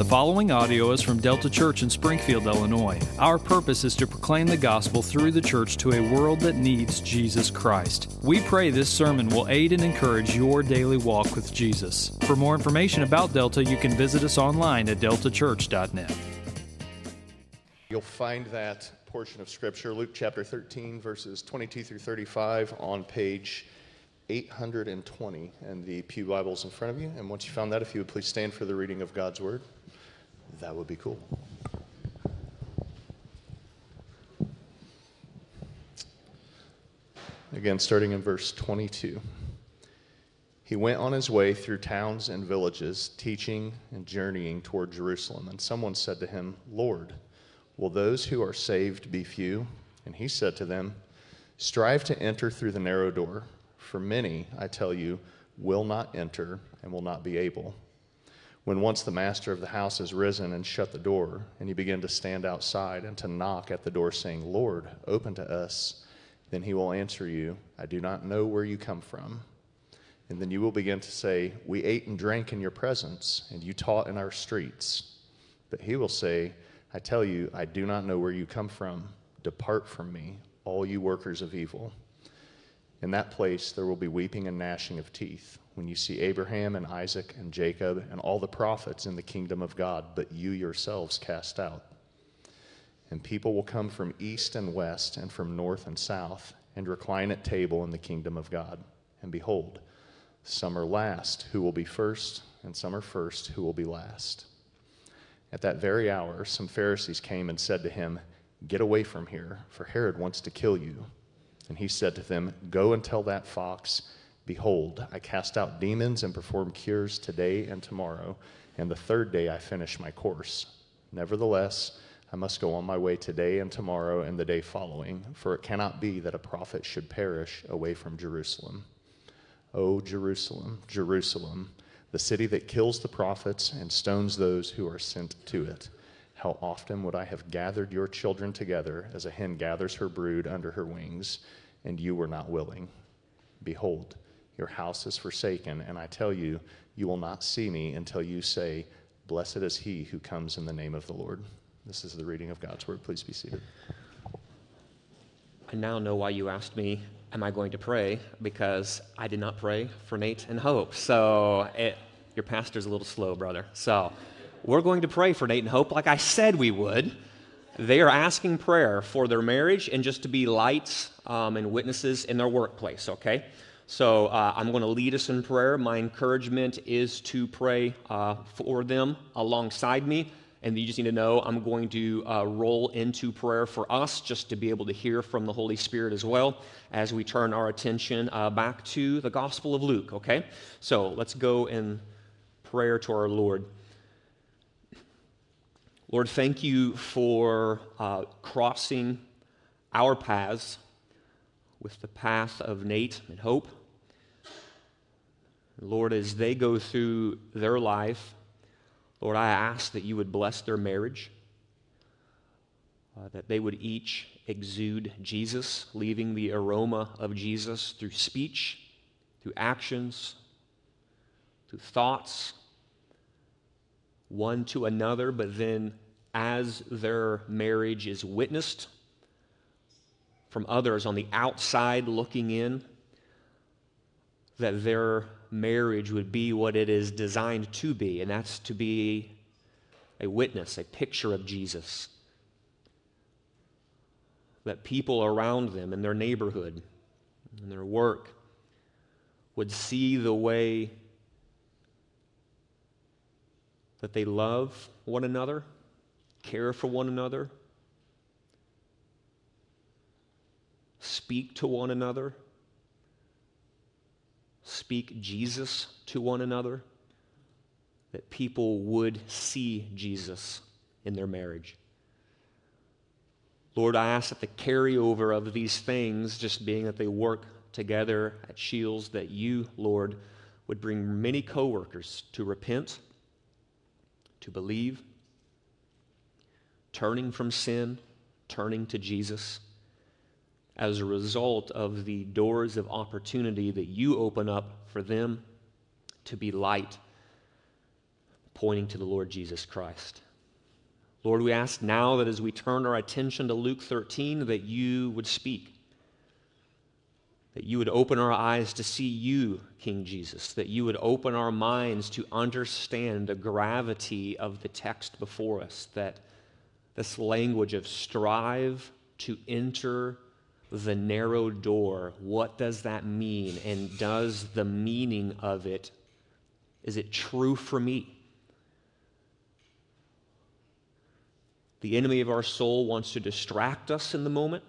The following audio is from Delta Church in Springfield, Illinois. Our purpose is to proclaim the gospel through the church to a world that needs Jesus Christ. We pray this sermon will aid and encourage your daily walk with Jesus. For more information about Delta, you can visit us online at deltachurch.net. You'll find that portion of Scripture, Luke chapter 13, verses 22 through 35, on page 820 and the Pew Bibles in front of you. And once you found that, if you would please stand for the reading of God's Word, that would be cool. Again, starting in verse 22. He went on his way through towns and villages, teaching and journeying toward Jerusalem. And someone said to him, Lord, will those who are saved be few? And he said to them, Strive to enter through the narrow door, for many, I tell you, will not enter and will not be able. When once the master of the house has risen and shut the door, and you begin to stand outside and to knock at the door, saying, Lord, open to us, then he will answer you, I do not know where you come from. And then you will begin to say, We ate and drank in your presence, and you taught in our streets. But he will say, I tell you, I do not know where you come from. Depart from me, all you workers of evil. In that place there will be weeping and gnashing of teeth when you see Abraham and Isaac and Jacob and all the prophets in the kingdom of God, but you yourselves cast out. And people will come from east and west and from north and south and recline at table in the kingdom of God. And behold, some are last who will be first, and some are first who will be last. At that very hour, some Pharisees came and said to him, Get away from here, for Herod wants to kill you. And he said to them, Go and tell that fox, Behold, I cast out demons and perform cures today and tomorrow, and the third day I finish my course. Nevertheless, I must go on my way today and tomorrow and the day following, for it cannot be that a prophet should perish away from Jerusalem. O Jerusalem, Jerusalem, the city that kills the prophets and stones those who are sent to it. How often would I have gathered your children together as a hen gathers her brood under her wings, and you were not willing? Behold, your house is forsaken, and I tell you, you will not see me until you say, Blessed is he who comes in the name of the Lord. This is the reading of God's word. Please be seated. I now know why you asked me, Am I going to pray? Because I did not pray for Nate and Hope. So it, your pastor's a little slow, brother. So we're going to pray for Nate and Hope like I said we would. They are asking prayer for their marriage and just to be lights um, and witnesses in their workplace, okay? So uh, I'm going to lead us in prayer. My encouragement is to pray uh, for them alongside me. And you just need to know I'm going to uh, roll into prayer for us just to be able to hear from the Holy Spirit as well as we turn our attention uh, back to the Gospel of Luke, okay? So let's go in prayer to our Lord. Lord, thank you for uh, crossing our paths with the path of Nate and Hope. Lord, as they go through their life, Lord, I ask that you would bless their marriage, uh, that they would each exude Jesus, leaving the aroma of Jesus through speech, through actions, through thoughts, one to another, but then as their marriage is witnessed from others on the outside looking in, that their marriage would be what it is designed to be, and that's to be a witness, a picture of Jesus. That people around them in their neighborhood, in their work, would see the way that they love one another, care for one another, speak to one another, speak Jesus to one another, that people would see Jesus in their marriage. Lord, I ask that the carryover of these things, just being that they work together at Shields, that you, Lord, would bring many coworkers to repent, to believe, turning from sin, turning to Jesus as a result of the doors of opportunity that you open up for them to be light, pointing to the Lord Jesus Christ. Lord, we ask now that as we turn our attention to Luke 13, that you would speak, that you would open our eyes to see you, King Jesus, that you would open our minds to understand the gravity of the text before us, that this language of strive to enter the narrow door, what does that mean? And does the meaning of it, is it true for me? The enemy of our soul wants to distract us in the moment,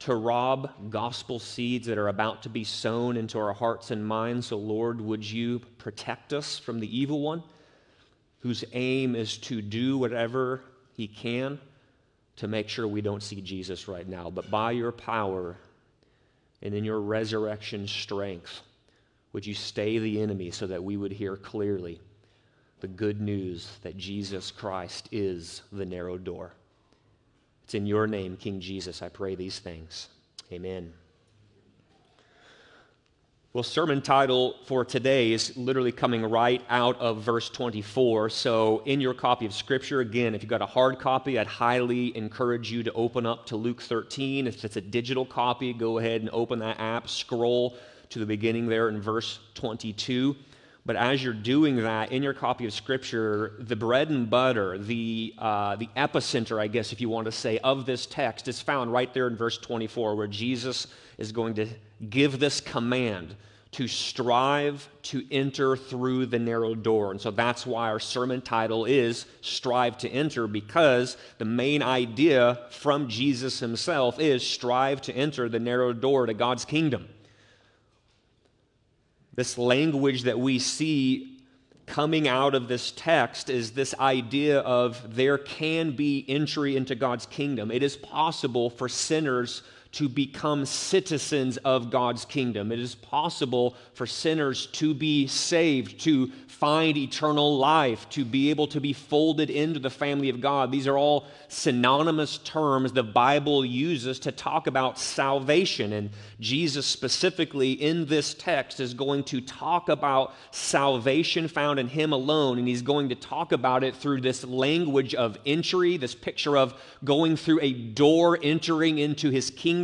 to rob gospel seeds that are about to be sown into our hearts and minds. So, Lord, would you protect us from the evil one, whose aim is to do whatever he can to make sure we don't see Jesus right now. But by your power and in your resurrection strength, would you stay the enemy so that we would hear clearly? the good news that Jesus Christ is the narrow door. It's in your name, King Jesus, I pray these things. Amen. Well, sermon title for today is literally coming right out of verse 24. So, in your copy of Scripture, again, if you've got a hard copy, I'd highly encourage you to open up to Luke 13. If it's a digital copy, go ahead and open that app, scroll to the beginning there in verse 22. But as you're doing that in your copy of Scripture, the bread and butter, the, uh, the epicenter, I guess, if you want to say, of this text is found right there in verse 24, where Jesus is going to give this command to strive to enter through the narrow door. And so that's why our sermon title is Strive to Enter, because the main idea from Jesus himself is strive to enter the narrow door to God's kingdom. This language that we see coming out of this text is this idea of there can be entry into God's kingdom. It is possible for sinners to become citizens of God's kingdom. It is possible for sinners to be saved, to find eternal life, to be able to be folded into the family of God. These are all synonymous terms the Bible uses to talk about salvation. And Jesus, specifically in this text, is going to talk about salvation found in Him alone. And He's going to talk about it through this language of entry, this picture of going through a door, entering into His kingdom.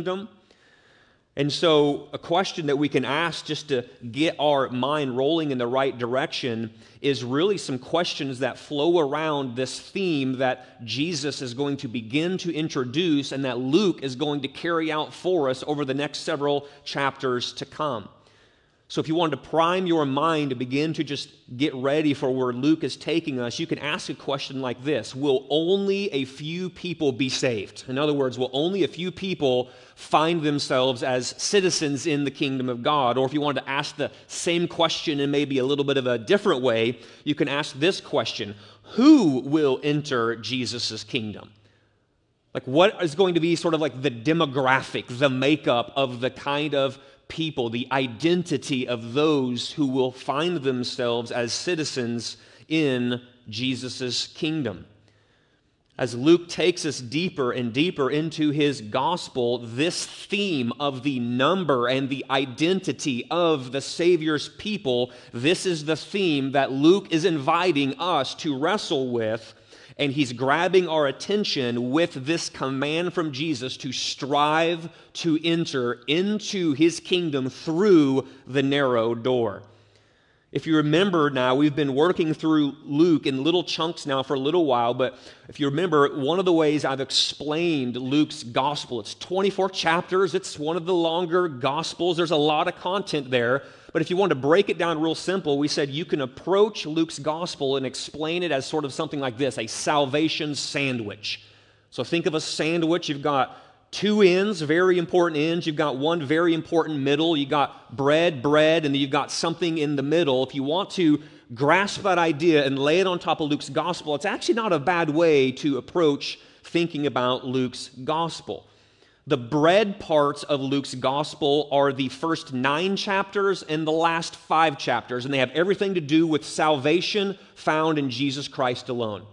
And so, a question that we can ask just to get our mind rolling in the right direction is really some questions that flow around this theme that Jesus is going to begin to introduce and that Luke is going to carry out for us over the next several chapters to come. So, if you wanted to prime your mind to begin to just get ready for where Luke is taking us, you can ask a question like this Will only a few people be saved? In other words, will only a few people find themselves as citizens in the kingdom of God? Or if you wanted to ask the same question in maybe a little bit of a different way, you can ask this question Who will enter Jesus' kingdom? Like, what is going to be sort of like the demographic, the makeup of the kind of people, the identity of those who will find themselves as citizens in Jesus' kingdom. As Luke takes us deeper and deeper into his gospel, this theme of the number and the identity of the Savior's people, this is the theme that Luke is inviting us to wrestle with and he's grabbing our attention with this command from Jesus to strive to enter into his kingdom through the narrow door. If you remember now, we've been working through Luke in little chunks now for a little while, but if you remember, one of the ways I've explained Luke's gospel, it's 24 chapters, it's one of the longer gospels, there's a lot of content there. But if you want to break it down real simple, we said you can approach Luke's gospel and explain it as sort of something like this a salvation sandwich. So think of a sandwich. You've got two ends, very important ends. You've got one very important middle. You've got bread, bread, and then you've got something in the middle. If you want to grasp that idea and lay it on top of Luke's gospel, it's actually not a bad way to approach thinking about Luke's gospel. The bread parts of Luke's gospel are the first nine chapters and the last five chapters, and they have everything to do with salvation found in Jesus Christ alone.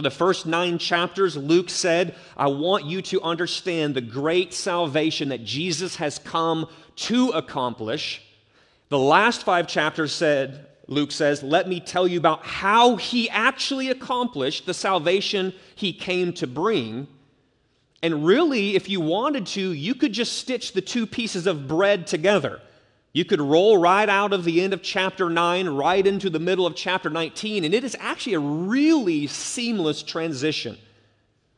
For the first nine chapters, Luke said, I want you to understand the great salvation that Jesus has come to accomplish. The last five chapters said, Luke says, Let me tell you about how he actually accomplished the salvation he came to bring. And really, if you wanted to, you could just stitch the two pieces of bread together. You could roll right out of the end of chapter 9 right into the middle of chapter 19, and it is actually a really seamless transition.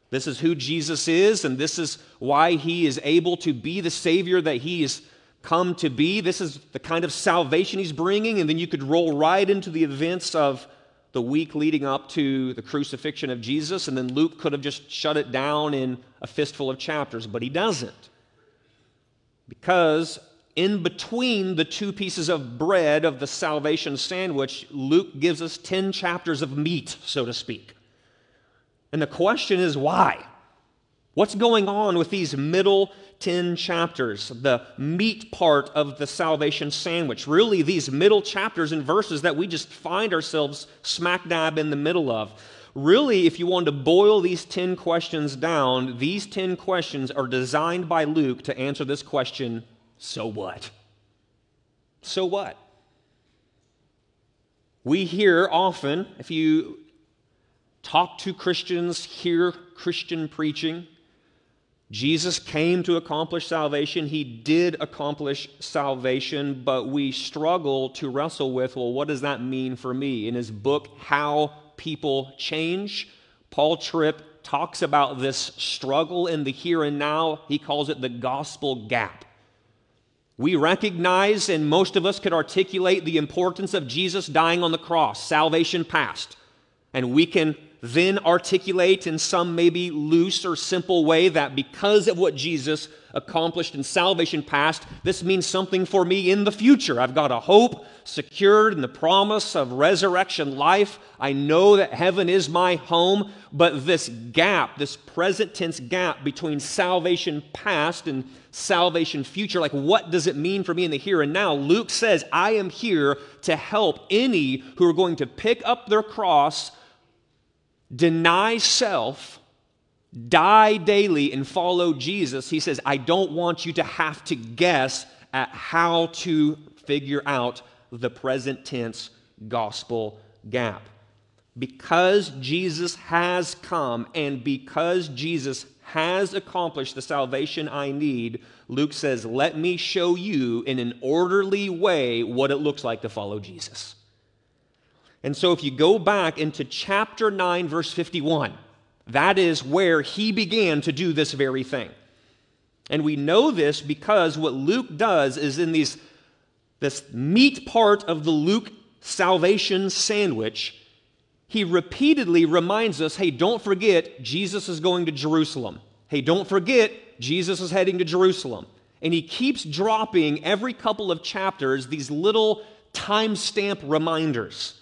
This is who Jesus is, and this is why he is able to be the Savior that he has come to be. This is the kind of salvation he's bringing, and then you could roll right into the events of the week leading up to the crucifixion of Jesus, and then Luke could have just shut it down in a fistful of chapters, but he doesn't. Because in between the two pieces of bread of the salvation sandwich, Luke gives us 10 chapters of meat, so to speak. And the question is why? What's going on with these middle 10 chapters, the meat part of the salvation sandwich? Really, these middle chapters and verses that we just find ourselves smack dab in the middle of. Really, if you want to boil these 10 questions down, these 10 questions are designed by Luke to answer this question so what? So what? We hear often, if you talk to Christians, hear Christian preaching, Jesus came to accomplish salvation. He did accomplish salvation, but we struggle to wrestle with well, what does that mean for me? In his book, How People Change, Paul Tripp talks about this struggle in the here and now. He calls it the gospel gap. We recognize, and most of us could articulate, the importance of Jesus dying on the cross, salvation past. And we can then articulate in some maybe loose or simple way that because of what Jesus accomplished in salvation past, this means something for me in the future. I've got a hope secured in the promise of resurrection life. I know that heaven is my home, but this gap, this present tense gap between salvation past and salvation future, like what does it mean for me in the here and now? Luke says, I am here to help any who are going to pick up their cross, deny self, die daily, and follow Jesus. He says, I don't want you to have to guess at how to figure out the present tense gospel gap. Because Jesus has come and because Jesus has accomplished the salvation I need, Luke says, Let me show you in an orderly way what it looks like to follow Jesus. And so if you go back into chapter 9, verse 51, that is where he began to do this very thing. And we know this because what Luke does is in these, this meat part of the Luke salvation sandwich, he repeatedly reminds us hey, don't forget, Jesus is going to Jerusalem. Hey, don't forget, Jesus is heading to Jerusalem. And he keeps dropping every couple of chapters these little timestamp reminders.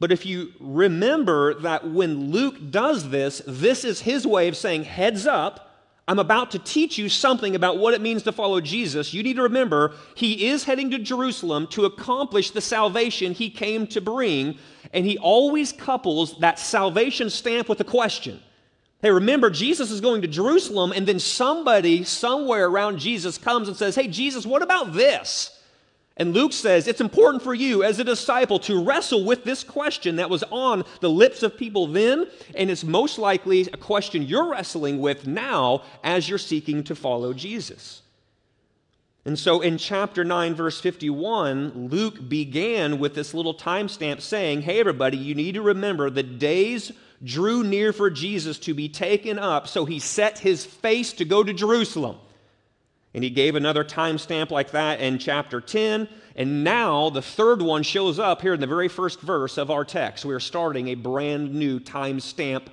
But if you remember that when Luke does this, this is his way of saying, heads up, I'm about to teach you something about what it means to follow Jesus. You need to remember, he is heading to Jerusalem to accomplish the salvation he came to bring, and he always couples that salvation stamp with a question. Hey, remember, Jesus is going to Jerusalem, and then somebody somewhere around Jesus comes and says, Hey, Jesus, what about this? And Luke says it's important for you as a disciple to wrestle with this question that was on the lips of people then, and it's most likely a question you're wrestling with now as you're seeking to follow Jesus. And so in chapter 9, verse 51, Luke began with this little timestamp saying, Hey, everybody, you need to remember the days drew near for Jesus to be taken up, so he set his face to go to Jerusalem. And he gave another timestamp like that in chapter 10. And now the third one shows up here in the very first verse of our text. We are starting a brand new timestamp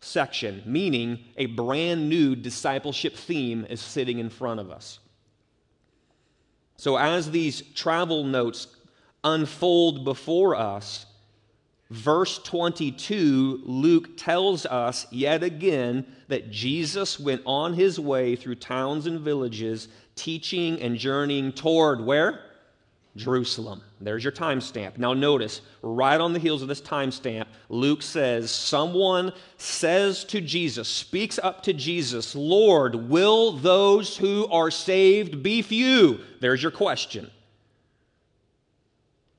section, meaning a brand new discipleship theme is sitting in front of us. So as these travel notes unfold before us, verse 22, Luke tells us yet again that Jesus went on his way through towns and villages, teaching and journeying toward where? Jerusalem. There's your timestamp. Now, notice, right on the heels of this timestamp, Luke says, Someone says to Jesus, speaks up to Jesus, Lord, will those who are saved be few? There's your question.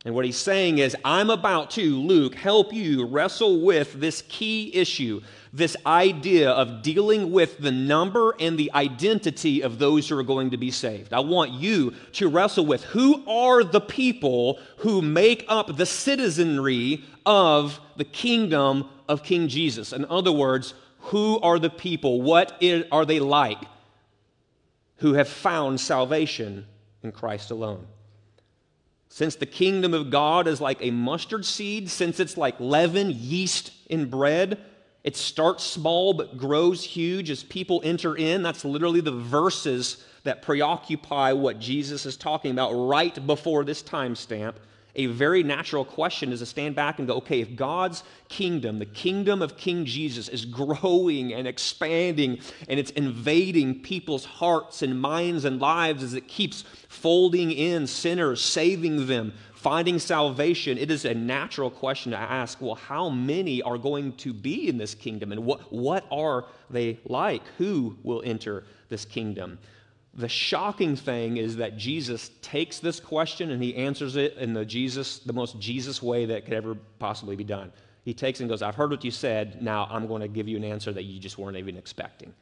And what he's saying is, I'm about to, Luke, help you wrestle with this key issue, this idea of dealing with the number and the identity of those who are going to be saved. I want you to wrestle with who are the people who make up the citizenry of the kingdom of King Jesus. In other words, who are the people? What are they like who have found salvation in Christ alone? Since the kingdom of God is like a mustard seed, since it's like leaven, yeast in bread, it starts small but grows huge as people enter in. That's literally the verses that preoccupy what Jesus is talking about right before this timestamp a very natural question is to stand back and go, okay, if God's kingdom, the kingdom of King Jesus, is growing and expanding and it's invading people's hearts and minds and lives as it keeps folding in sinners, saving them, finding salvation, it is a natural question to ask well, how many are going to be in this kingdom and what, what are they like? Who will enter this kingdom? The shocking thing is that Jesus takes this question and he answers it in the Jesus, the most Jesus way that could ever possibly be done. He takes and goes, I've heard what you said. Now I'm going to give you an answer that you just weren't even expecting.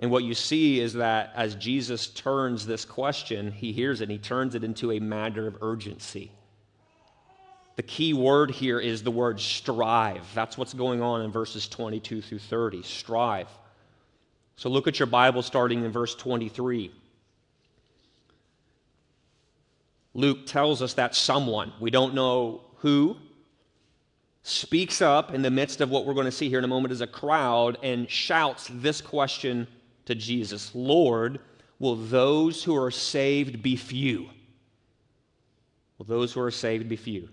And what you see is that as Jesus turns this question, he hears it and he turns it into a matter of urgency. The key word here is the word strive. That's what's going on in verses 22 through 30. Strive. So look at your Bible starting in verse 23. Luke tells us that someone, we don't know who, speaks up in the midst of what we're going to see here in a moment as a crowd and shouts this question to Jesus Lord, will those who are saved be few? Will those who are saved be few?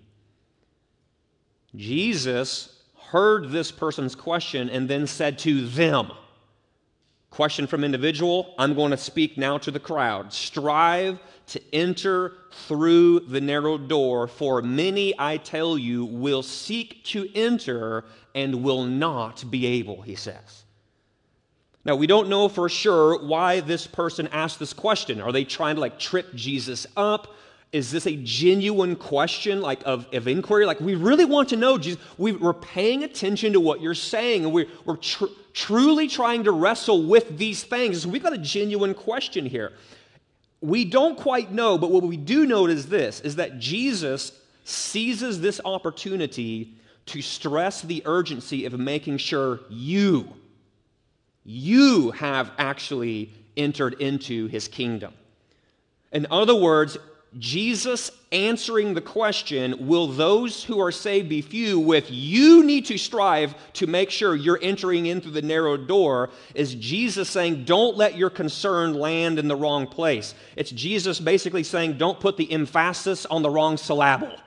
Jesus heard this person's question and then said to them, Question from individual. I'm going to speak now to the crowd. Strive to enter through the narrow door, for many, I tell you, will seek to enter and will not be able, he says. Now, we don't know for sure why this person asked this question. Are they trying to like trip Jesus up? Is this a genuine question like of, of inquiry? Like, we really want to know, Jesus. We, are paying attention to what you're saying, and we, we're tr- truly trying to wrestle with these things. So we've got a genuine question here. We don't quite know, but what we do know is this is that Jesus seizes this opportunity to stress the urgency of making sure you, you have actually entered into his kingdom. In other words, Jesus answering the question, Will those who are saved be few? with you need to strive to make sure you're entering in through the narrow door, is Jesus saying, Don't let your concern land in the wrong place. It's Jesus basically saying, Don't put the emphasis on the wrong syllable.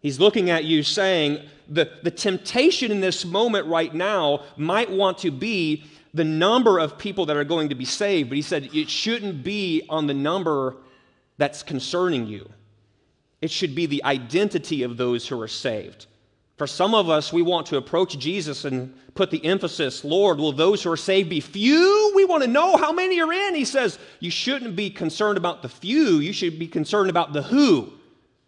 He's looking at you saying, the, the temptation in this moment right now might want to be the number of people that are going to be saved, but he said it shouldn't be on the number that's concerning you. It should be the identity of those who are saved. For some of us, we want to approach Jesus and put the emphasis, Lord, will those who are saved be few? We want to know how many are in. He says, You shouldn't be concerned about the few, you should be concerned about the who.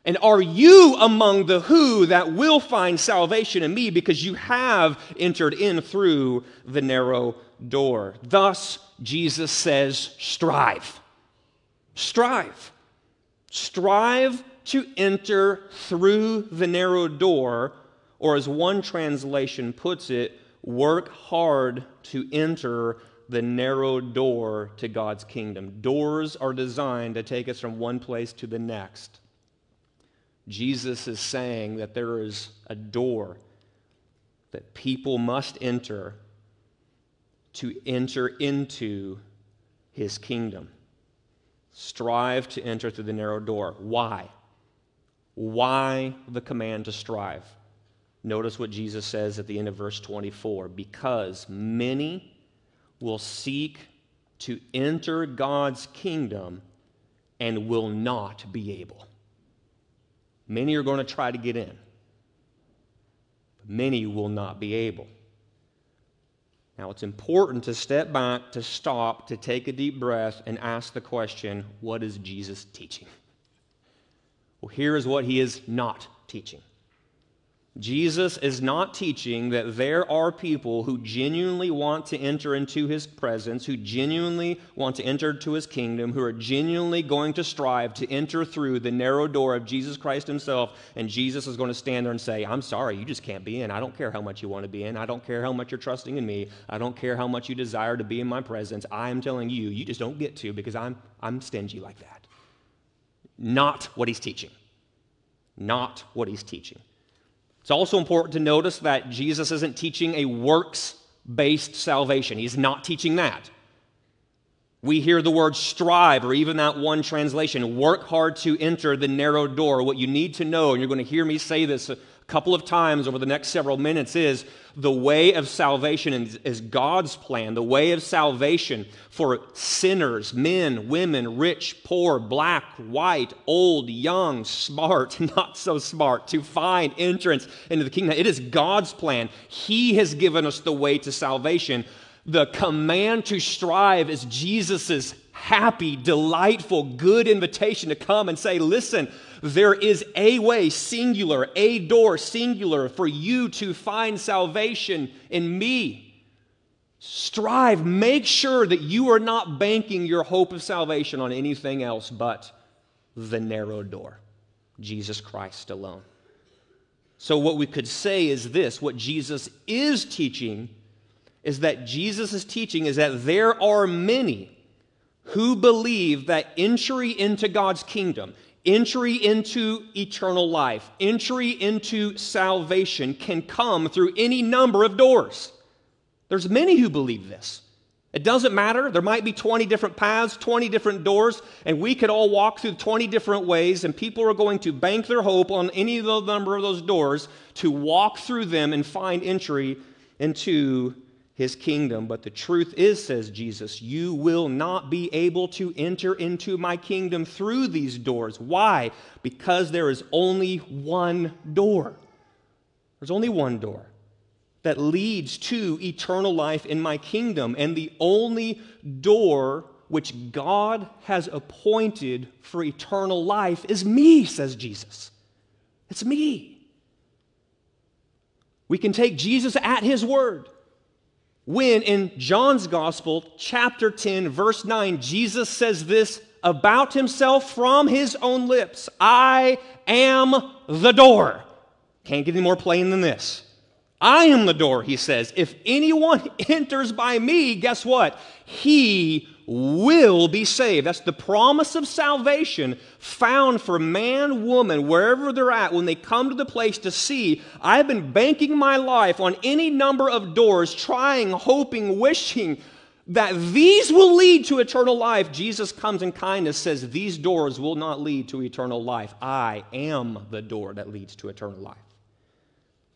And are you among the who that will find salvation in me because you have entered in through the narrow door? Thus, Jesus says, Strive. Strive. Strive to enter through the narrow door, or as one translation puts it, work hard to enter the narrow door to God's kingdom. Doors are designed to take us from one place to the next. Jesus is saying that there is a door that people must enter to enter into his kingdom. Strive to enter through the narrow door. Why? Why the command to strive? Notice what Jesus says at the end of verse 24 because many will seek to enter God's kingdom and will not be able. Many are going to try to get in, but many will not be able. Now, it's important to step back, to stop, to take a deep breath, and ask the question what is Jesus teaching? Well, here is what he is not teaching. Jesus is not teaching that there are people who genuinely want to enter into his presence, who genuinely want to enter to his kingdom, who are genuinely going to strive to enter through the narrow door of Jesus Christ himself. And Jesus is going to stand there and say, I'm sorry, you just can't be in. I don't care how much you want to be in. I don't care how much you're trusting in me. I don't care how much you desire to be in my presence. I am telling you, you just don't get to because I'm, I'm stingy like that. Not what he's teaching. Not what he's teaching. It's also important to notice that Jesus isn't teaching a works based salvation. He's not teaching that. We hear the word strive, or even that one translation, work hard to enter the narrow door. What you need to know, and you're going to hear me say this couple of times over the next several minutes is the way of salvation is God's plan. The way of salvation for sinners, men, women, rich, poor, black, white, old, young, smart, not so smart, to find entrance into the kingdom. It is God's plan. He has given us the way to salvation. The command to strive is Jesus's happy, delightful, good invitation to come and say, Listen, there is a way, singular, a door, singular, for you to find salvation in me. Strive, make sure that you are not banking your hope of salvation on anything else but the narrow door, Jesus Christ alone. So, what we could say is this what Jesus is teaching is that Jesus' is teaching is that there are many who believe that entry into God's kingdom, entry into eternal life, entry into salvation can come through any number of doors. There's many who believe this. It doesn't matter. There might be 20 different paths, 20 different doors, and we could all walk through 20 different ways, and people are going to bank their hope on any of the number of those doors to walk through them and find entry into his kingdom. But the truth is, says Jesus, you will not be able to enter into my kingdom through these doors. Why? Because there is only one door. There's only one door that leads to eternal life in my kingdom. And the only door which God has appointed for eternal life is me, says Jesus. It's me. We can take Jesus at his word when in John's Gospel, chapter 10, verse 9, Jesus says this about himself from his own lips I am the door. Can't get any more plain than this. I am the door, he says. If anyone enters by me, guess what? He will be saved. That's the promise of salvation found for man, woman, wherever they're at, when they come to the place to see, I've been banking my life on any number of doors, trying, hoping, wishing that these will lead to eternal life. Jesus comes in kindness, says, These doors will not lead to eternal life. I am the door that leads to eternal life.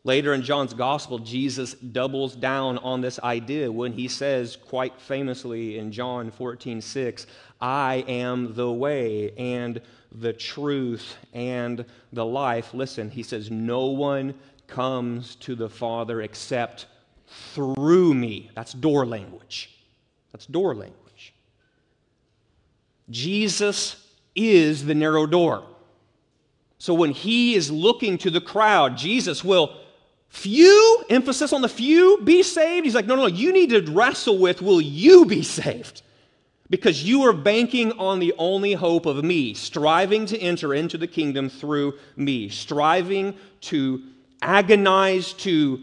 Later in John's gospel, Jesus doubles down on this idea when he says, quite famously in John 14, 6, I am the way and the truth and the life. Listen, he says, No one comes to the Father except through me. That's door language. That's door language. Jesus is the narrow door. So when he is looking to the crowd, Jesus will Few, emphasis on the few, be saved. He's like, no, no, no, you need to wrestle with will you be saved? Because you are banking on the only hope of me, striving to enter into the kingdom through me, striving to agonize, to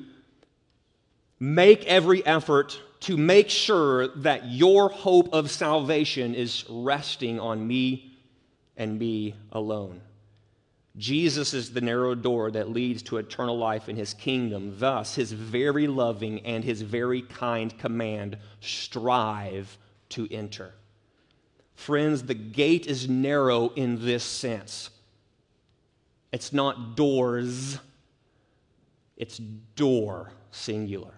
make every effort to make sure that your hope of salvation is resting on me and me alone. Jesus is the narrow door that leads to eternal life in his kingdom. Thus, his very loving and his very kind command strive to enter. Friends, the gate is narrow in this sense. It's not doors, it's door, singular.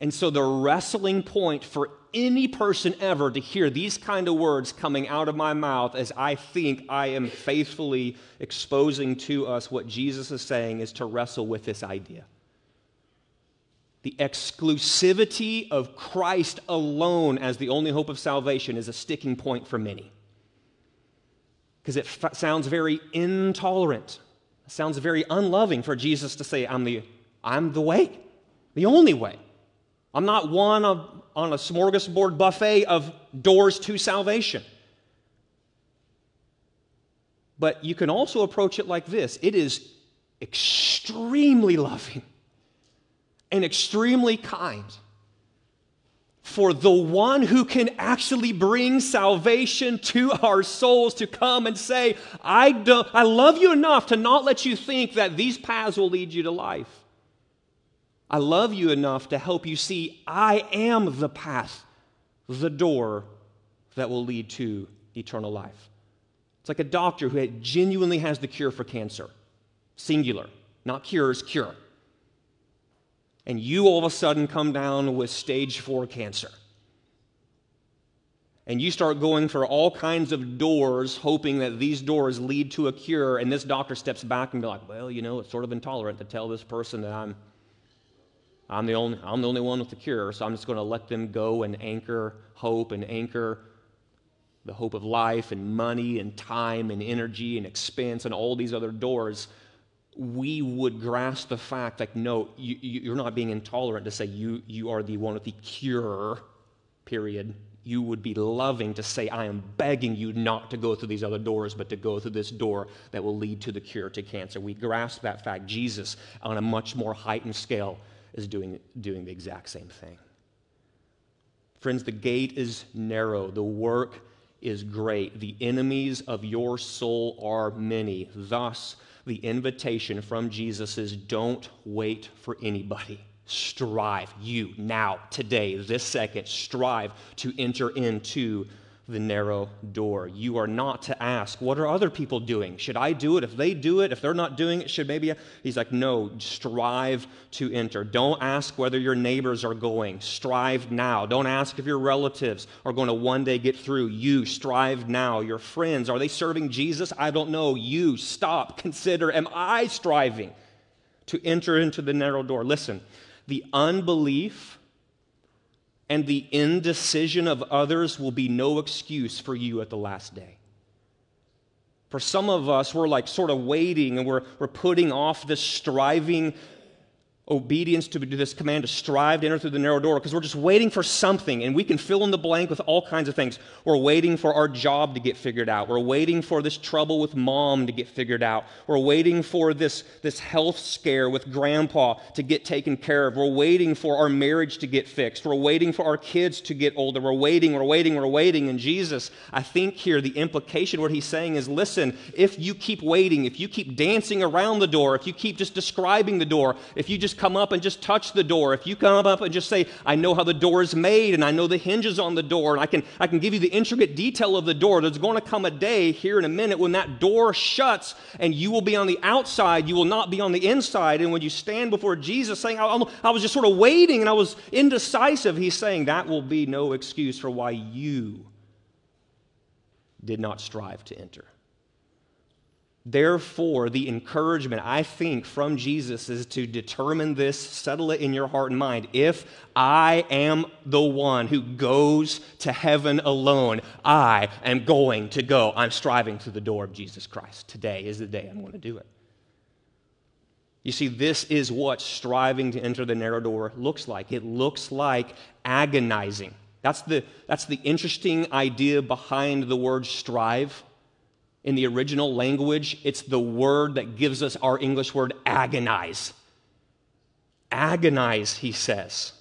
And so, the wrestling point for any person ever to hear these kind of words coming out of my mouth as I think I am faithfully exposing to us what Jesus is saying is to wrestle with this idea. The exclusivity of Christ alone as the only hope of salvation is a sticking point for many. because it f- sounds very intolerant. It sounds very unloving for Jesus to say, I'm the, I'm the way, the only way. I'm not one of, on a smorgasbord buffet of doors to salvation. But you can also approach it like this it is extremely loving and extremely kind for the one who can actually bring salvation to our souls to come and say, I, do, I love you enough to not let you think that these paths will lead you to life. I love you enough to help you see I am the path, the door that will lead to eternal life. It's like a doctor who genuinely has the cure for cancer, singular, not cures, cure and you all of a sudden come down with stage four cancer. And you start going for all kinds of doors, hoping that these doors lead to a cure. And this doctor steps back and be like, well, you know, it's sort of intolerant to tell this person that I'm, I'm, the, only, I'm the only one with the cure. So I'm just going to let them go and anchor hope and anchor the hope of life and money and time and energy and expense and all these other doors we would grasp the fact like, no, you, you're not being intolerant to say you, you are the one with the cure, period. You would be loving to say, I am begging you not to go through these other doors, but to go through this door that will lead to the cure to cancer. We grasp that fact. Jesus, on a much more heightened scale, is doing, doing the exact same thing. Friends, the gate is narrow, the work is great, the enemies of your soul are many. Thus, the invitation from Jesus is don't wait for anybody. Strive, you, now, today, this second, strive to enter into the narrow door. You are not to ask, What are other people doing? Should I do it? If they do it, if they're not doing it, should maybe. He's like, No, strive to enter. Don't ask whether your neighbors are going. Strive now. Don't ask if your relatives are going to one day get through. You strive now. Your friends, are they serving Jesus? I don't know. You stop, consider, Am I striving to enter into the narrow door? Listen, the unbelief and the indecision of others will be no excuse for you at the last day. For some of us, we're like sort of waiting and we're, we're putting off this striving obedience to this command to strive to enter through the narrow door because we're just waiting for something and we can fill in the blank with all kinds of things. We're waiting for our job to get figured out. We're waiting for this trouble with mom to get figured out. We're waiting for this, this health scare with grandpa to get taken care of. We're waiting for our marriage to get fixed. We're waiting for our kids to get older. We're waiting, we're waiting, we're waiting. And Jesus, I think here the implication, what he's saying is listen, if you keep waiting, if you keep dancing around the door, if you keep just describing the door, if you just come up and just touch the door, if you come up and just say, I know how the door is made and I know the hinges on the door and I can, I can give you the intricate detail of the door, there's going to come a day here in a minute when that door shuts and you will be on the outside, you will not be on the inside. And when you stand before Jesus saying, I, I was just sort of waiting and I was indecisive, he's saying that will be no excuse for why you did not strive to enter. Therefore, the encouragement I think from Jesus is to determine this, settle it in your heart and mind. If I am the one who goes to heaven alone, I am going to go. I'm striving through the door of Jesus Christ. Today is the day I'm going to do it. You see, this is what striving to enter the narrow door looks like. It looks like agonizing. That's the, that's the interesting idea behind the word strive. In the original language, it's the word that gives us our English word agonize. Agonize, he says.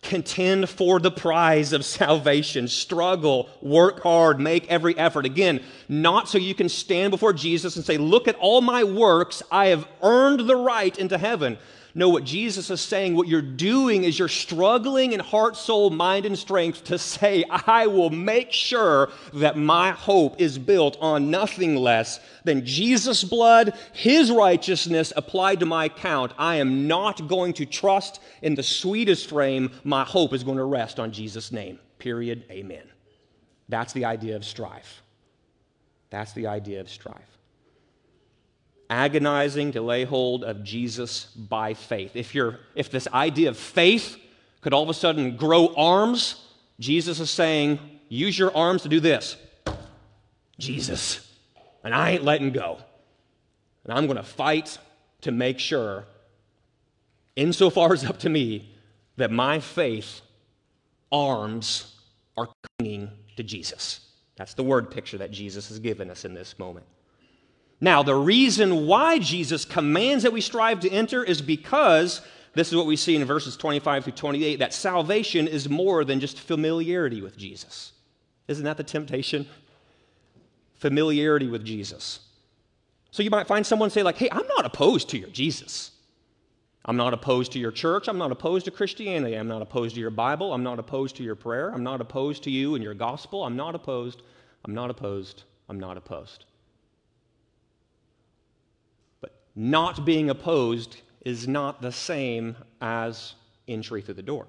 Contend for the prize of salvation. Struggle, work hard, make every effort. Again, not so you can stand before Jesus and say, Look at all my works. I have earned the right into heaven. No, what Jesus is saying, what you're doing is you're struggling in heart, soul, mind, and strength to say, I will make sure that my hope is built on nothing less than Jesus' blood, his righteousness applied to my account. I am not going to trust in the sweetest frame. My hope is going to rest on Jesus' name. Period. Amen. That's the idea of strife. That's the idea of strife agonizing to lay hold of Jesus by faith. If, you're, if this idea of faith could all of a sudden grow arms, Jesus is saying, use your arms to do this. Jesus, and I ain't letting go. And I'm going to fight to make sure, insofar as up to me, that my faith arms are clinging to Jesus. That's the word picture that Jesus has given us in this moment. Now, the reason why Jesus commands that we strive to enter is because this is what we see in verses 25 through 28 that salvation is more than just familiarity with Jesus. Isn't that the temptation? Familiarity with Jesus. So you might find someone say, like, hey, I'm not opposed to your Jesus. I'm not opposed to your church. I'm not opposed to Christianity. I'm not opposed to your Bible. I'm not opposed to your prayer. I'm not opposed to you and your gospel. I'm not opposed. I'm not opposed. I'm not opposed. But not being opposed is not the same as entry through the door.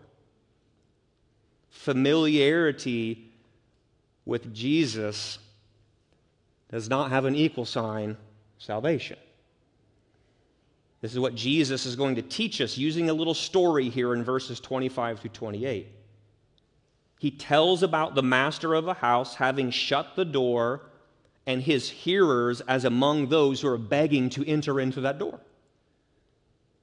Familiarity with Jesus does not have an equal sign salvation. This is what Jesus is going to teach us using a little story here in verses 25 through 28. He tells about the master of a house having shut the door and his hearers as among those who are begging to enter into that door.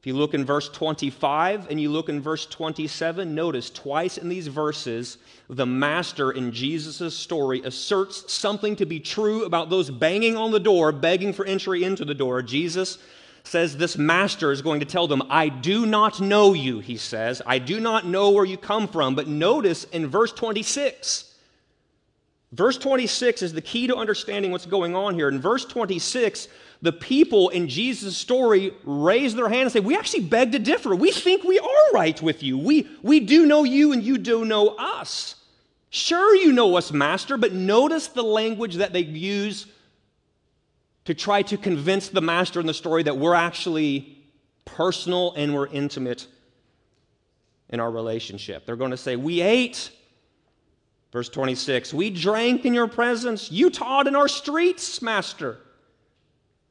If you look in verse 25 and you look in verse 27, notice twice in these verses, the master in Jesus' story asserts something to be true about those banging on the door, begging for entry into the door. Jesus says this master is going to tell them, I do not know you, he says. I do not know where you come from. But notice in verse 26, verse 26 is the key to understanding what's going on here. In verse 26, the people in Jesus' story raise their hand and say, We actually beg to differ. We think we are right with you. We, we do know you and you do know us. Sure, you know us, Master, but notice the language that they use to try to convince the master in the story that we're actually personal and we're intimate in our relationship. They're going to say, We ate. Verse 26, we drank in your presence. You taught in our streets, Master.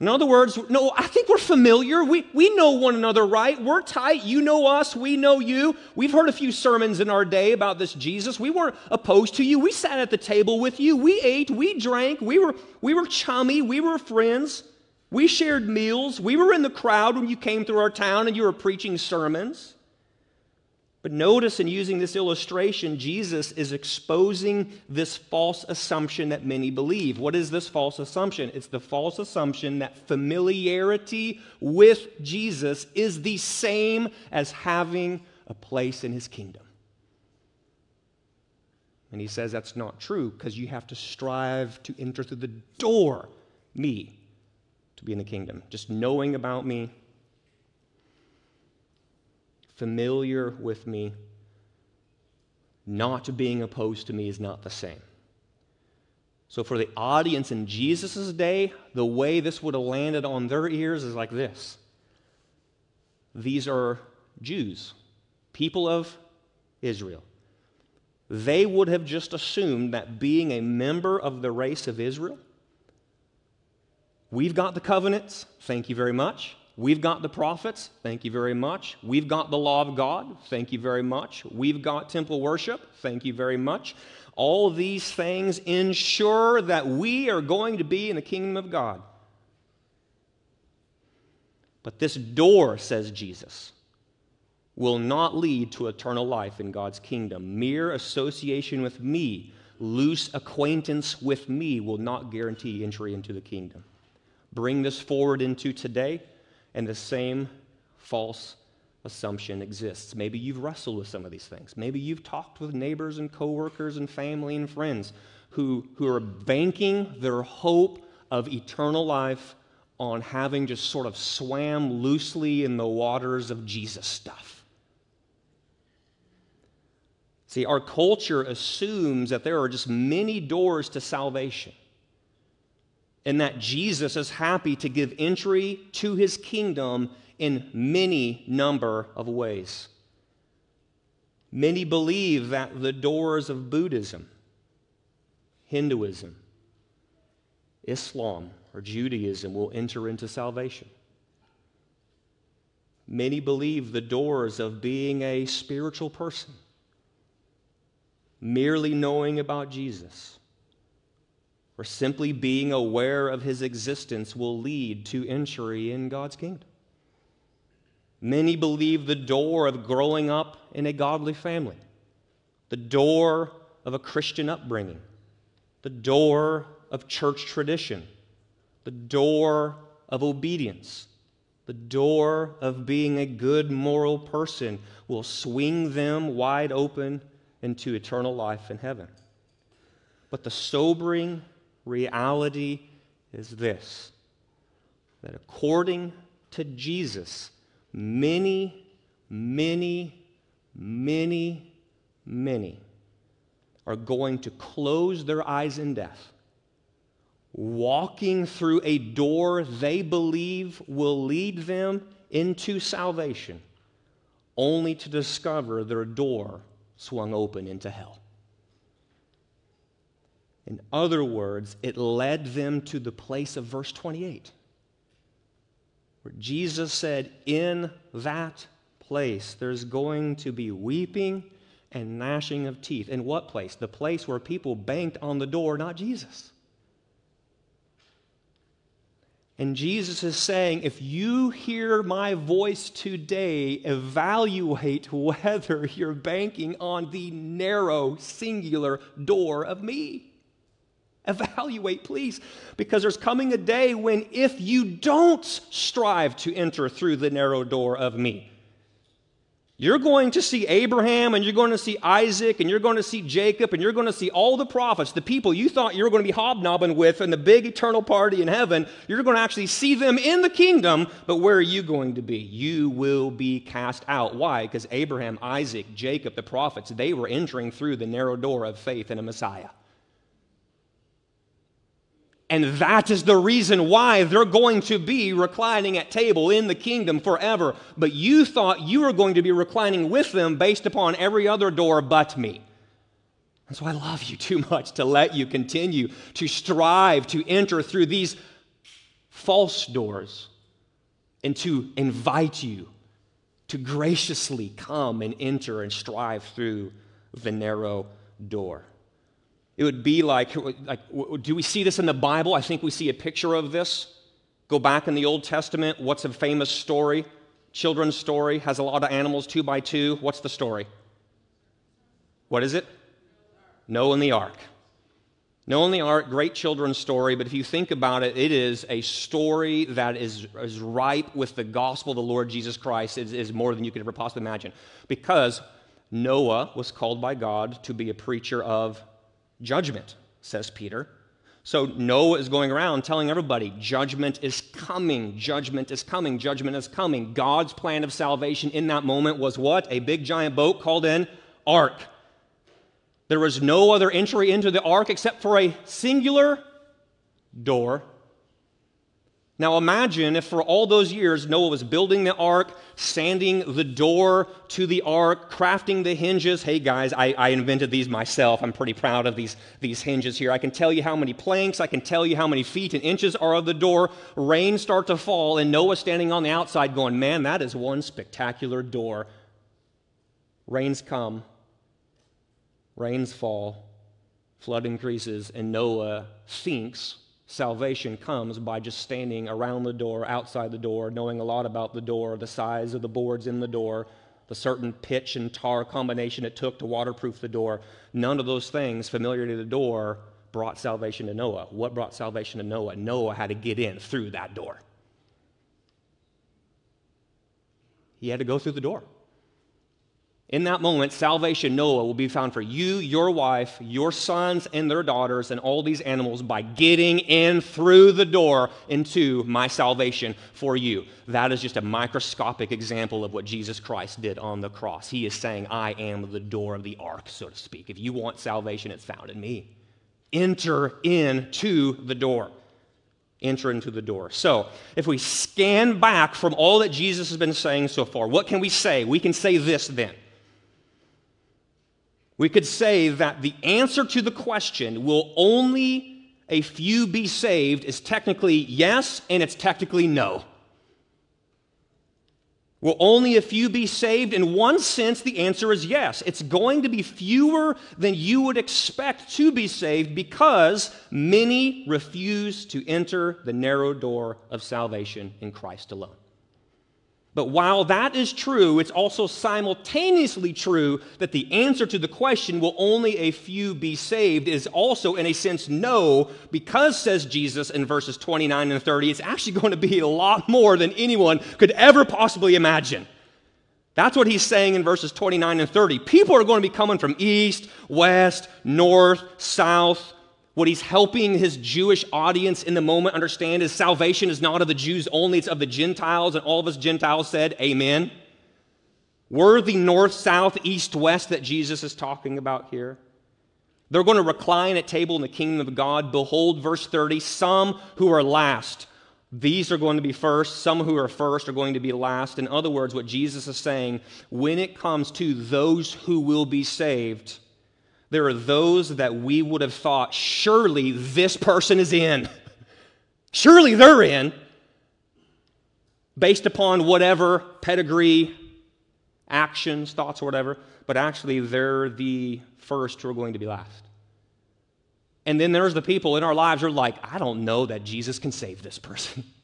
In other words, no, I think we're familiar. We, we know one another, right? We're tight. You know us. We know you. We've heard a few sermons in our day about this Jesus. We weren't opposed to you. We sat at the table with you. We ate. We drank. We were, we were chummy. We were friends. We shared meals. We were in the crowd when you came through our town and you were preaching sermons. But notice in using this illustration, Jesus is exposing this false assumption that many believe. What is this false assumption? It's the false assumption that familiarity with Jesus is the same as having a place in his kingdom. And he says that's not true because you have to strive to enter through the door, me, to be in the kingdom. Just knowing about me familiar with me, not being opposed to me is not the same. So, for the audience in Jesus' day, the way this would have landed on their ears is like this These are Jews, people of Israel. They would have just assumed that being a member of the race of Israel, we've got the covenants, thank you very much. We've got the prophets, thank you very much. We've got the law of God, thank you very much. We've got temple worship, thank you very much. All these things ensure that we are going to be in the kingdom of God. But this door, says Jesus, will not lead to eternal life in God's kingdom. Mere association with me, loose acquaintance with me, will not guarantee entry into the kingdom. Bring this forward into today and the same false assumption exists. Maybe you've wrestled with some of these things. Maybe you've talked with neighbors and coworkers and family and friends who, who are banking their hope of eternal life on having just sort of swam loosely in the waters of Jesus stuff. See, our culture assumes that there are just many doors to salvation and that Jesus is happy to give entry to his kingdom in many number of ways. Many believe that the doors of Buddhism, Hinduism, Islam, or Judaism will enter into salvation. Many believe the doors of being a spiritual person, merely knowing about Jesus, or simply being aware of his existence will lead to entry in God's kingdom. Many believe the door of growing up in a godly family, the door of a Christian upbringing, the door of church tradition, the door of obedience, the door of being a good moral person will swing them wide open into eternal life in heaven. But the sobering reality is this that according to Jesus, many, many, many, many are going to close their eyes in death, walking through a door they believe will lead them into salvation, only to discover their door swung open into hell. In other words, it led them to the place of verse 28, where Jesus said, In that place, there's going to be weeping and gnashing of teeth. In what place? The place where people banked on the door, not Jesus. And Jesus is saying, if you hear my voice today, evaluate whether you're banking on the narrow, singular door of me. Evaluate, please, because there's coming a day when if you don't strive to enter through the narrow door of me, you're going to see Abraham and you're going to see Isaac and you're going to see Jacob and you're going to see all the prophets, the people you thought you were going to be hobnobbing with in the big eternal party in heaven. You're going to actually see them in the kingdom, but where are you going to be? You will be cast out. Why? Because Abraham, Isaac, Jacob, the prophets, they were entering through the narrow door of faith in a Messiah. And that is the reason why they're going to be reclining at table in the kingdom forever. But you thought you were going to be reclining with them based upon every other door but me. And so I love you too much to let you continue to strive to enter through these false doors and to invite you to graciously come and enter and strive through the narrow door. It would be like, like, do we see this in the Bible? I think we see a picture of this. Go back in the Old Testament. What's a famous story? Children's story has a lot of animals, two by two. What's the story? What is it? Noah and the ark. Noah and the ark, great children's story, but if you think about it, it is a story that is, is ripe with the gospel of the Lord Jesus Christ. It is more than you could ever possibly imagine. Because Noah was called by God to be a preacher of judgment, says Peter. So Noah is going around telling everybody, judgment is coming, judgment is coming, judgment is coming. God's plan of salvation in that moment was what? A big giant boat called an ark. There was no other entry into the ark except for a singular door now imagine if for all those years Noah was building the ark, sanding the door to the ark, crafting the hinges. Hey guys, I, I, invented these myself. I'm pretty proud of these, these hinges here. I can tell you how many planks, I can tell you how many feet and inches are of the door. Rain start to fall, and Noah standing on the outside going, Man, that is one spectacular door. Rains come, rains fall, flood increases, and Noah thinks salvation comes by just standing around the door, outside the door, knowing a lot about the door, the size of the boards in the door, the certain pitch and tar combination it took to waterproof the door. None of those things, familiar to the door, brought salvation to Noah. What brought salvation to Noah? Noah had to get in through that door. He had to go through the door. In that moment, salvation, Noah, will be found for you, your wife, your sons, and their daughters, and all these animals by getting in through the door into my salvation for you. That is just a microscopic example of what Jesus Christ did on the cross. He is saying, I am the door of the ark, so to speak. If you want salvation, it's found in me. Enter into the door enter into the door. So, if we scan back from all that Jesus has been saying so far, what can we say? We can say this then we could say that the answer to the question, will only a few be saved, is technically yes and it's technically no. Will only a few be saved? In one sense, the answer is yes. It's going to be fewer than you would expect to be saved because many refuse to enter the narrow door of salvation in Christ alone. But while that is true, it's also simultaneously true that the answer to the question, will only a few be saved, is also, in a sense, no, because, says Jesus in verses 29 and 30, it's actually going to be a lot more than anyone could ever possibly imagine. That's what he's saying in verses 29 and 30. People are going to be coming from east, west, north, south, what he's helping his Jewish audience in the moment understand is salvation is not of the Jews only, it's of the Gentiles. And all of us Gentiles said, Amen. We're the north, south, east, west that Jesus is talking about here. They're going to recline at table in the kingdom of God. Behold, verse 30, some who are last. These are going to be first. Some who are first are going to be last. In other words, what Jesus is saying, when it comes to those who will be saved, there are those that we would have thought, surely this person is in. Surely they're in, based upon whatever pedigree, actions, thoughts, or whatever, but actually they're the first who are going to be last. And then there's the people in our lives who are like, I don't know that Jesus can save this person.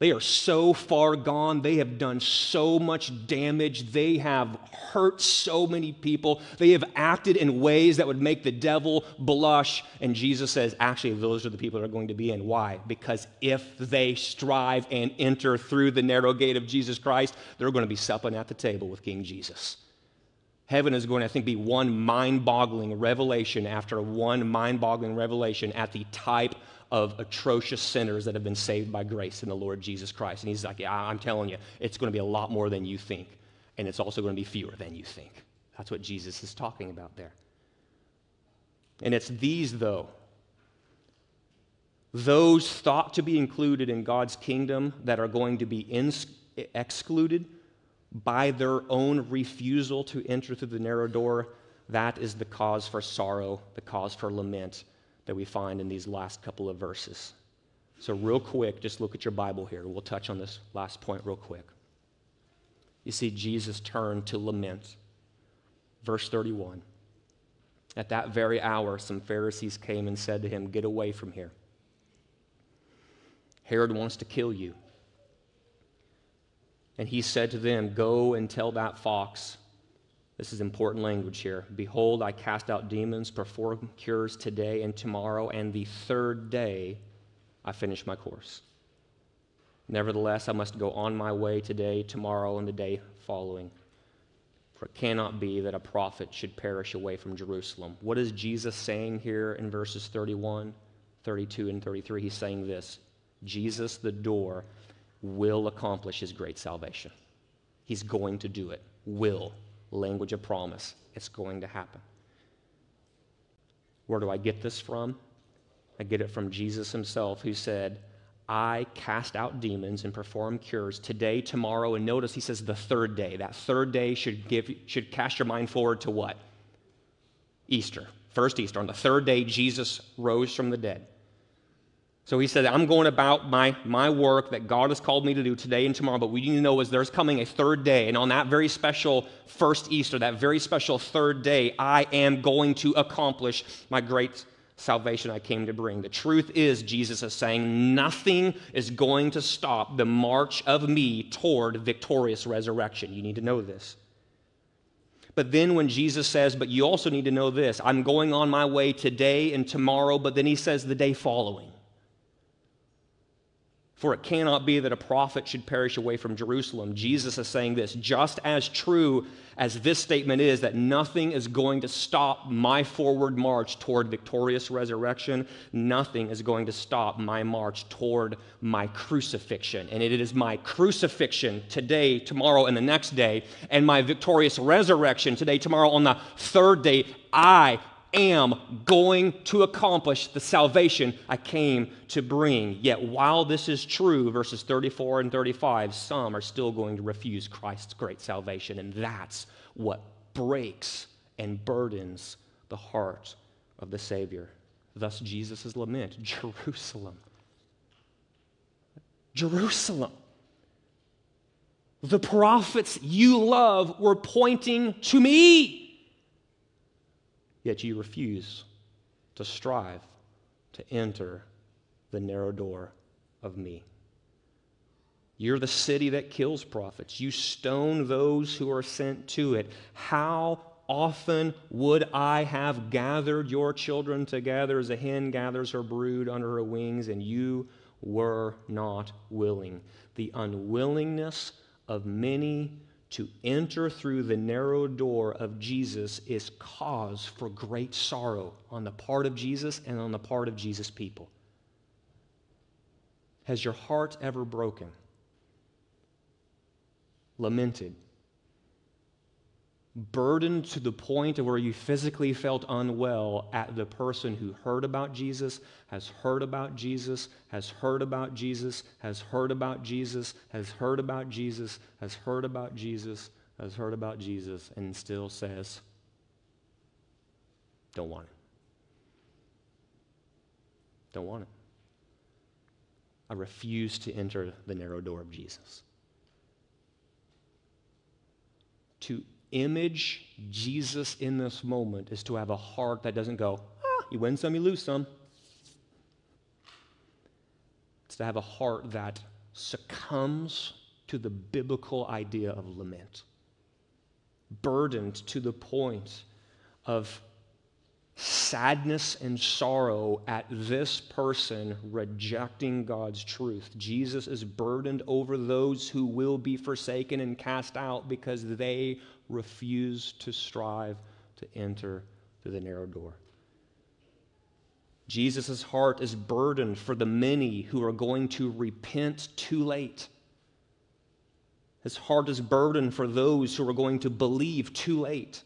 They are so far gone. They have done so much damage. They have hurt so many people. They have acted in ways that would make the devil blush. And Jesus says, actually, those are the people that are going to be in. Why? Because if they strive and enter through the narrow gate of Jesus Christ, they're going to be supping at the table with King Jesus. Heaven is going to, I think, be one mind boggling revelation after one mind boggling revelation at the type of atrocious sinners that have been saved by grace in the Lord Jesus Christ. And he's like, yeah, I'm telling you, it's going to be a lot more than you think. And it's also going to be fewer than you think. That's what Jesus is talking about there. And it's these, though, those thought to be included in God's kingdom that are going to be ins- excluded by their own refusal to enter through the narrow door. That is the cause for sorrow, the cause for lament that we find in these last couple of verses. So, real quick, just look at your Bible here. We'll touch on this last point real quick. You see, Jesus turned to lament. Verse 31. At that very hour, some Pharisees came and said to him, Get away from here. Herod wants to kill you. And he said to them, Go and tell that fox, this is important language here. Behold, I cast out demons, perform cures today and tomorrow, and the third day I finish my course. Nevertheless, I must go on my way today, tomorrow, and the day following. For it cannot be that a prophet should perish away from Jerusalem. What is Jesus saying here in verses 31, 32, and 33? He's saying this Jesus, the door, will accomplish his great salvation. He's going to do it. Will language of promise. It's going to happen. Where do I get this from? I get it from Jesus himself, who said, I cast out demons and perform cures today, tomorrow, and notice he says the third day. That third day should give should cast your mind forward to what? Easter. First Easter. On the third day, Jesus rose from the dead. So he said, I'm going about my, my work that God has called me to do today and tomorrow, but we need to know is there's coming a third day. And on that very special first Easter, that very special third day, I am going to accomplish my great salvation I came to bring. The truth is, Jesus is saying, nothing is going to stop the march of me toward victorious resurrection. You need to know this. But then when Jesus says, but you also need to know this, I'm going on my way today and tomorrow, but then he says the day following. For it cannot be that a prophet should perish away from Jerusalem. Jesus is saying this just as true as this statement is that nothing is going to stop my forward march toward victorious resurrection, nothing is going to stop my march toward my crucifixion. And it is my crucifixion today, tomorrow, and the next day, and my victorious resurrection today, tomorrow, on the third day. I am going to accomplish the salvation I came to bring. Yet, while this is true, verses 34 and 35, some are still going to refuse Christ's great salvation. And that's what breaks and burdens the heart of the Savior. Thus, Jesus' lament Jerusalem. Jerusalem. The prophets you love were pointing to me. Yet you refuse to strive to enter the narrow door of me. You're the city that kills prophets. You stone those who are sent to it. How often would I have gathered your children together as a hen gathers her brood under her wings, and you were not willing? The unwillingness of many to enter through the narrow door of Jesus is cause for great sorrow on the part of Jesus and on the part of Jesus' people. Has your heart ever broken? Lamented? Burdened to the point of where you physically felt unwell at the person who heard about Jesus, has heard about Jesus, has heard about Jesus, has heard about Jesus, has heard about Jesus, has heard about Jesus, has heard about Jesus, and still says, Don't want it. Don't want it. I refuse to enter the narrow door of Jesus. To image Jesus in this moment is to have a heart that doesn't go, ah, you win some, you lose some. It's to have a heart that succumbs to the biblical idea of lament, burdened to the point of sadness and sorrow at this person rejecting God's truth. Jesus is burdened over those who will be forsaken and cast out because they refuse to strive to enter through the narrow door. Jesus' heart is burdened for the many who are going to repent too late. His heart is burdened for those who are going to believe too late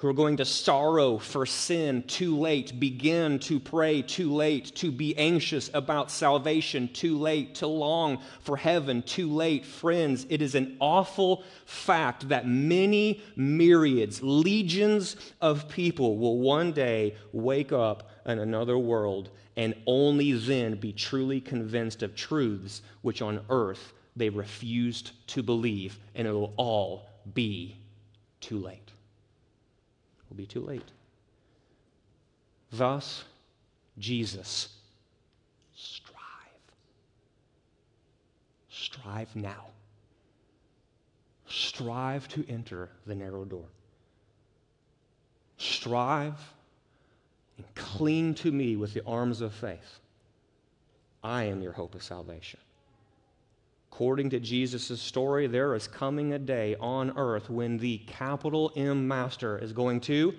who are going to sorrow for sin too late, begin to pray too late, to be anxious about salvation too late, to long for heaven too late. Friends, it is an awful fact that many myriads, legions of people will one day wake up in another world and only then be truly convinced of truths which on earth they refused to believe, and it will all be too late will be too late. Thus, Jesus, strive. Strive now. Strive to enter the narrow door. Strive and cling to me with the arms of faith. I am your hope of salvation. According to Jesus' story, there is coming a day on earth when the capital M master is going to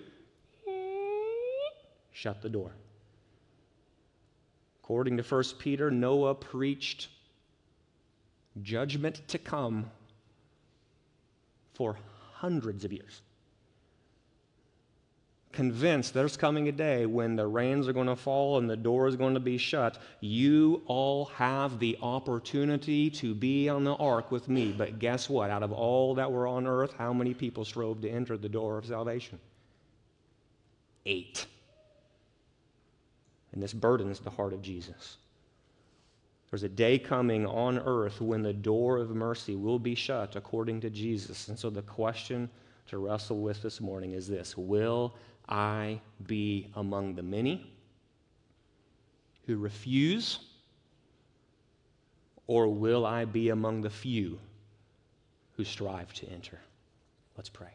shut the door. According to 1 Peter, Noah preached judgment to come for hundreds of years convinced there's coming a day when the rains are going to fall and the door is going to be shut, you all have the opportunity to be on the ark with me. But guess what? Out of all that were on earth, how many people strove to enter the door of salvation? Eight. And this burdens the heart of Jesus. There's a day coming on earth when the door of mercy will be shut according to Jesus. And so the question to wrestle with this morning is this Will I be among the many who refuse, or will I be among the few who strive to enter? Let's pray.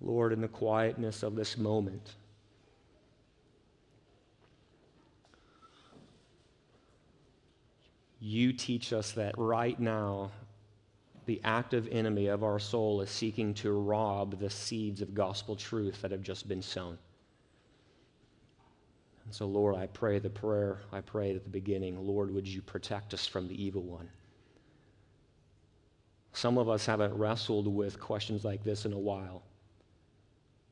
Lord, in the quietness of this moment, you teach us that right now the active enemy of our soul is seeking to rob the seeds of gospel truth that have just been sown. And so, Lord, I pray the prayer I prayed at the beginning Lord, would you protect us from the evil one? Some of us haven't wrestled with questions like this in a while.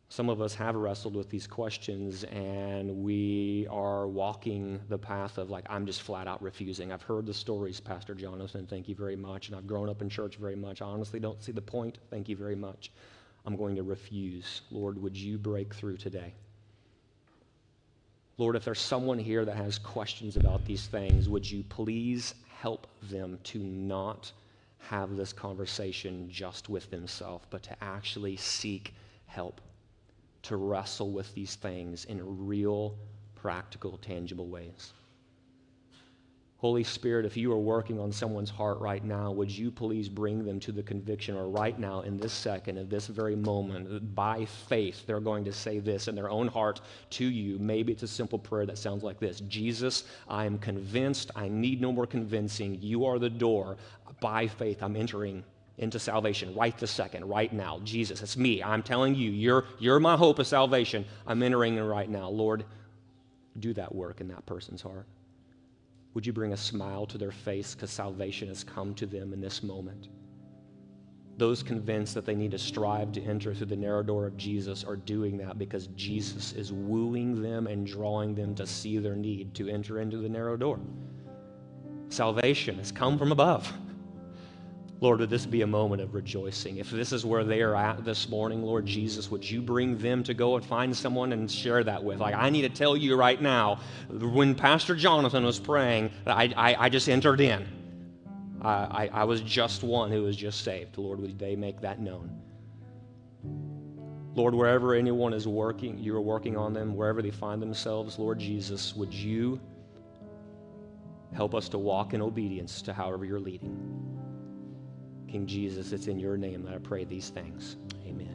Some of us have wrestled with these questions and we are walking the path of like, I'm just flat out refusing. I've heard the stories, Pastor Jonathan. Thank you very much. And I've grown up in church very much. I honestly don't see the point. Thank you very much. I'm going to refuse. Lord, would you break through today? Lord, if there's someone here that has questions about these things, would you please help them to not have this conversation just with themselves, but to actually seek help, to wrestle with these things in real, practical, tangible ways? Holy Spirit, if you are working on someone's heart right now, would you please bring them to the conviction, or right now, in this second, in this very moment, by faith, they're going to say this in their own heart to you. Maybe it's a simple prayer that sounds like this Jesus, I am convinced. I need no more convincing. You are the door. By faith, I'm entering into salvation right this second, right now. Jesus, it's me. I'm telling you, you're, you're my hope of salvation. I'm entering in right now. Lord, do that work in that person's heart. Would you bring a smile to their face because salvation has come to them in this moment? Those convinced that they need to strive to enter through the narrow door of Jesus are doing that because Jesus is wooing them and drawing them to see their need to enter into the narrow door. Salvation has come from above. Lord, would this be a moment of rejoicing? If this is where they are at this morning, Lord Jesus, would you bring them to go and find someone and share that with? Like, I need to tell you right now, when Pastor Jonathan was praying, I, I, I just entered in. I, I, I was just one who was just saved. Lord, would they make that known? Lord, wherever anyone is working, you are working on them, wherever they find themselves, Lord Jesus, would you help us to walk in obedience to however you're leading? King Jesus, it's in your name that I pray these things. Amen.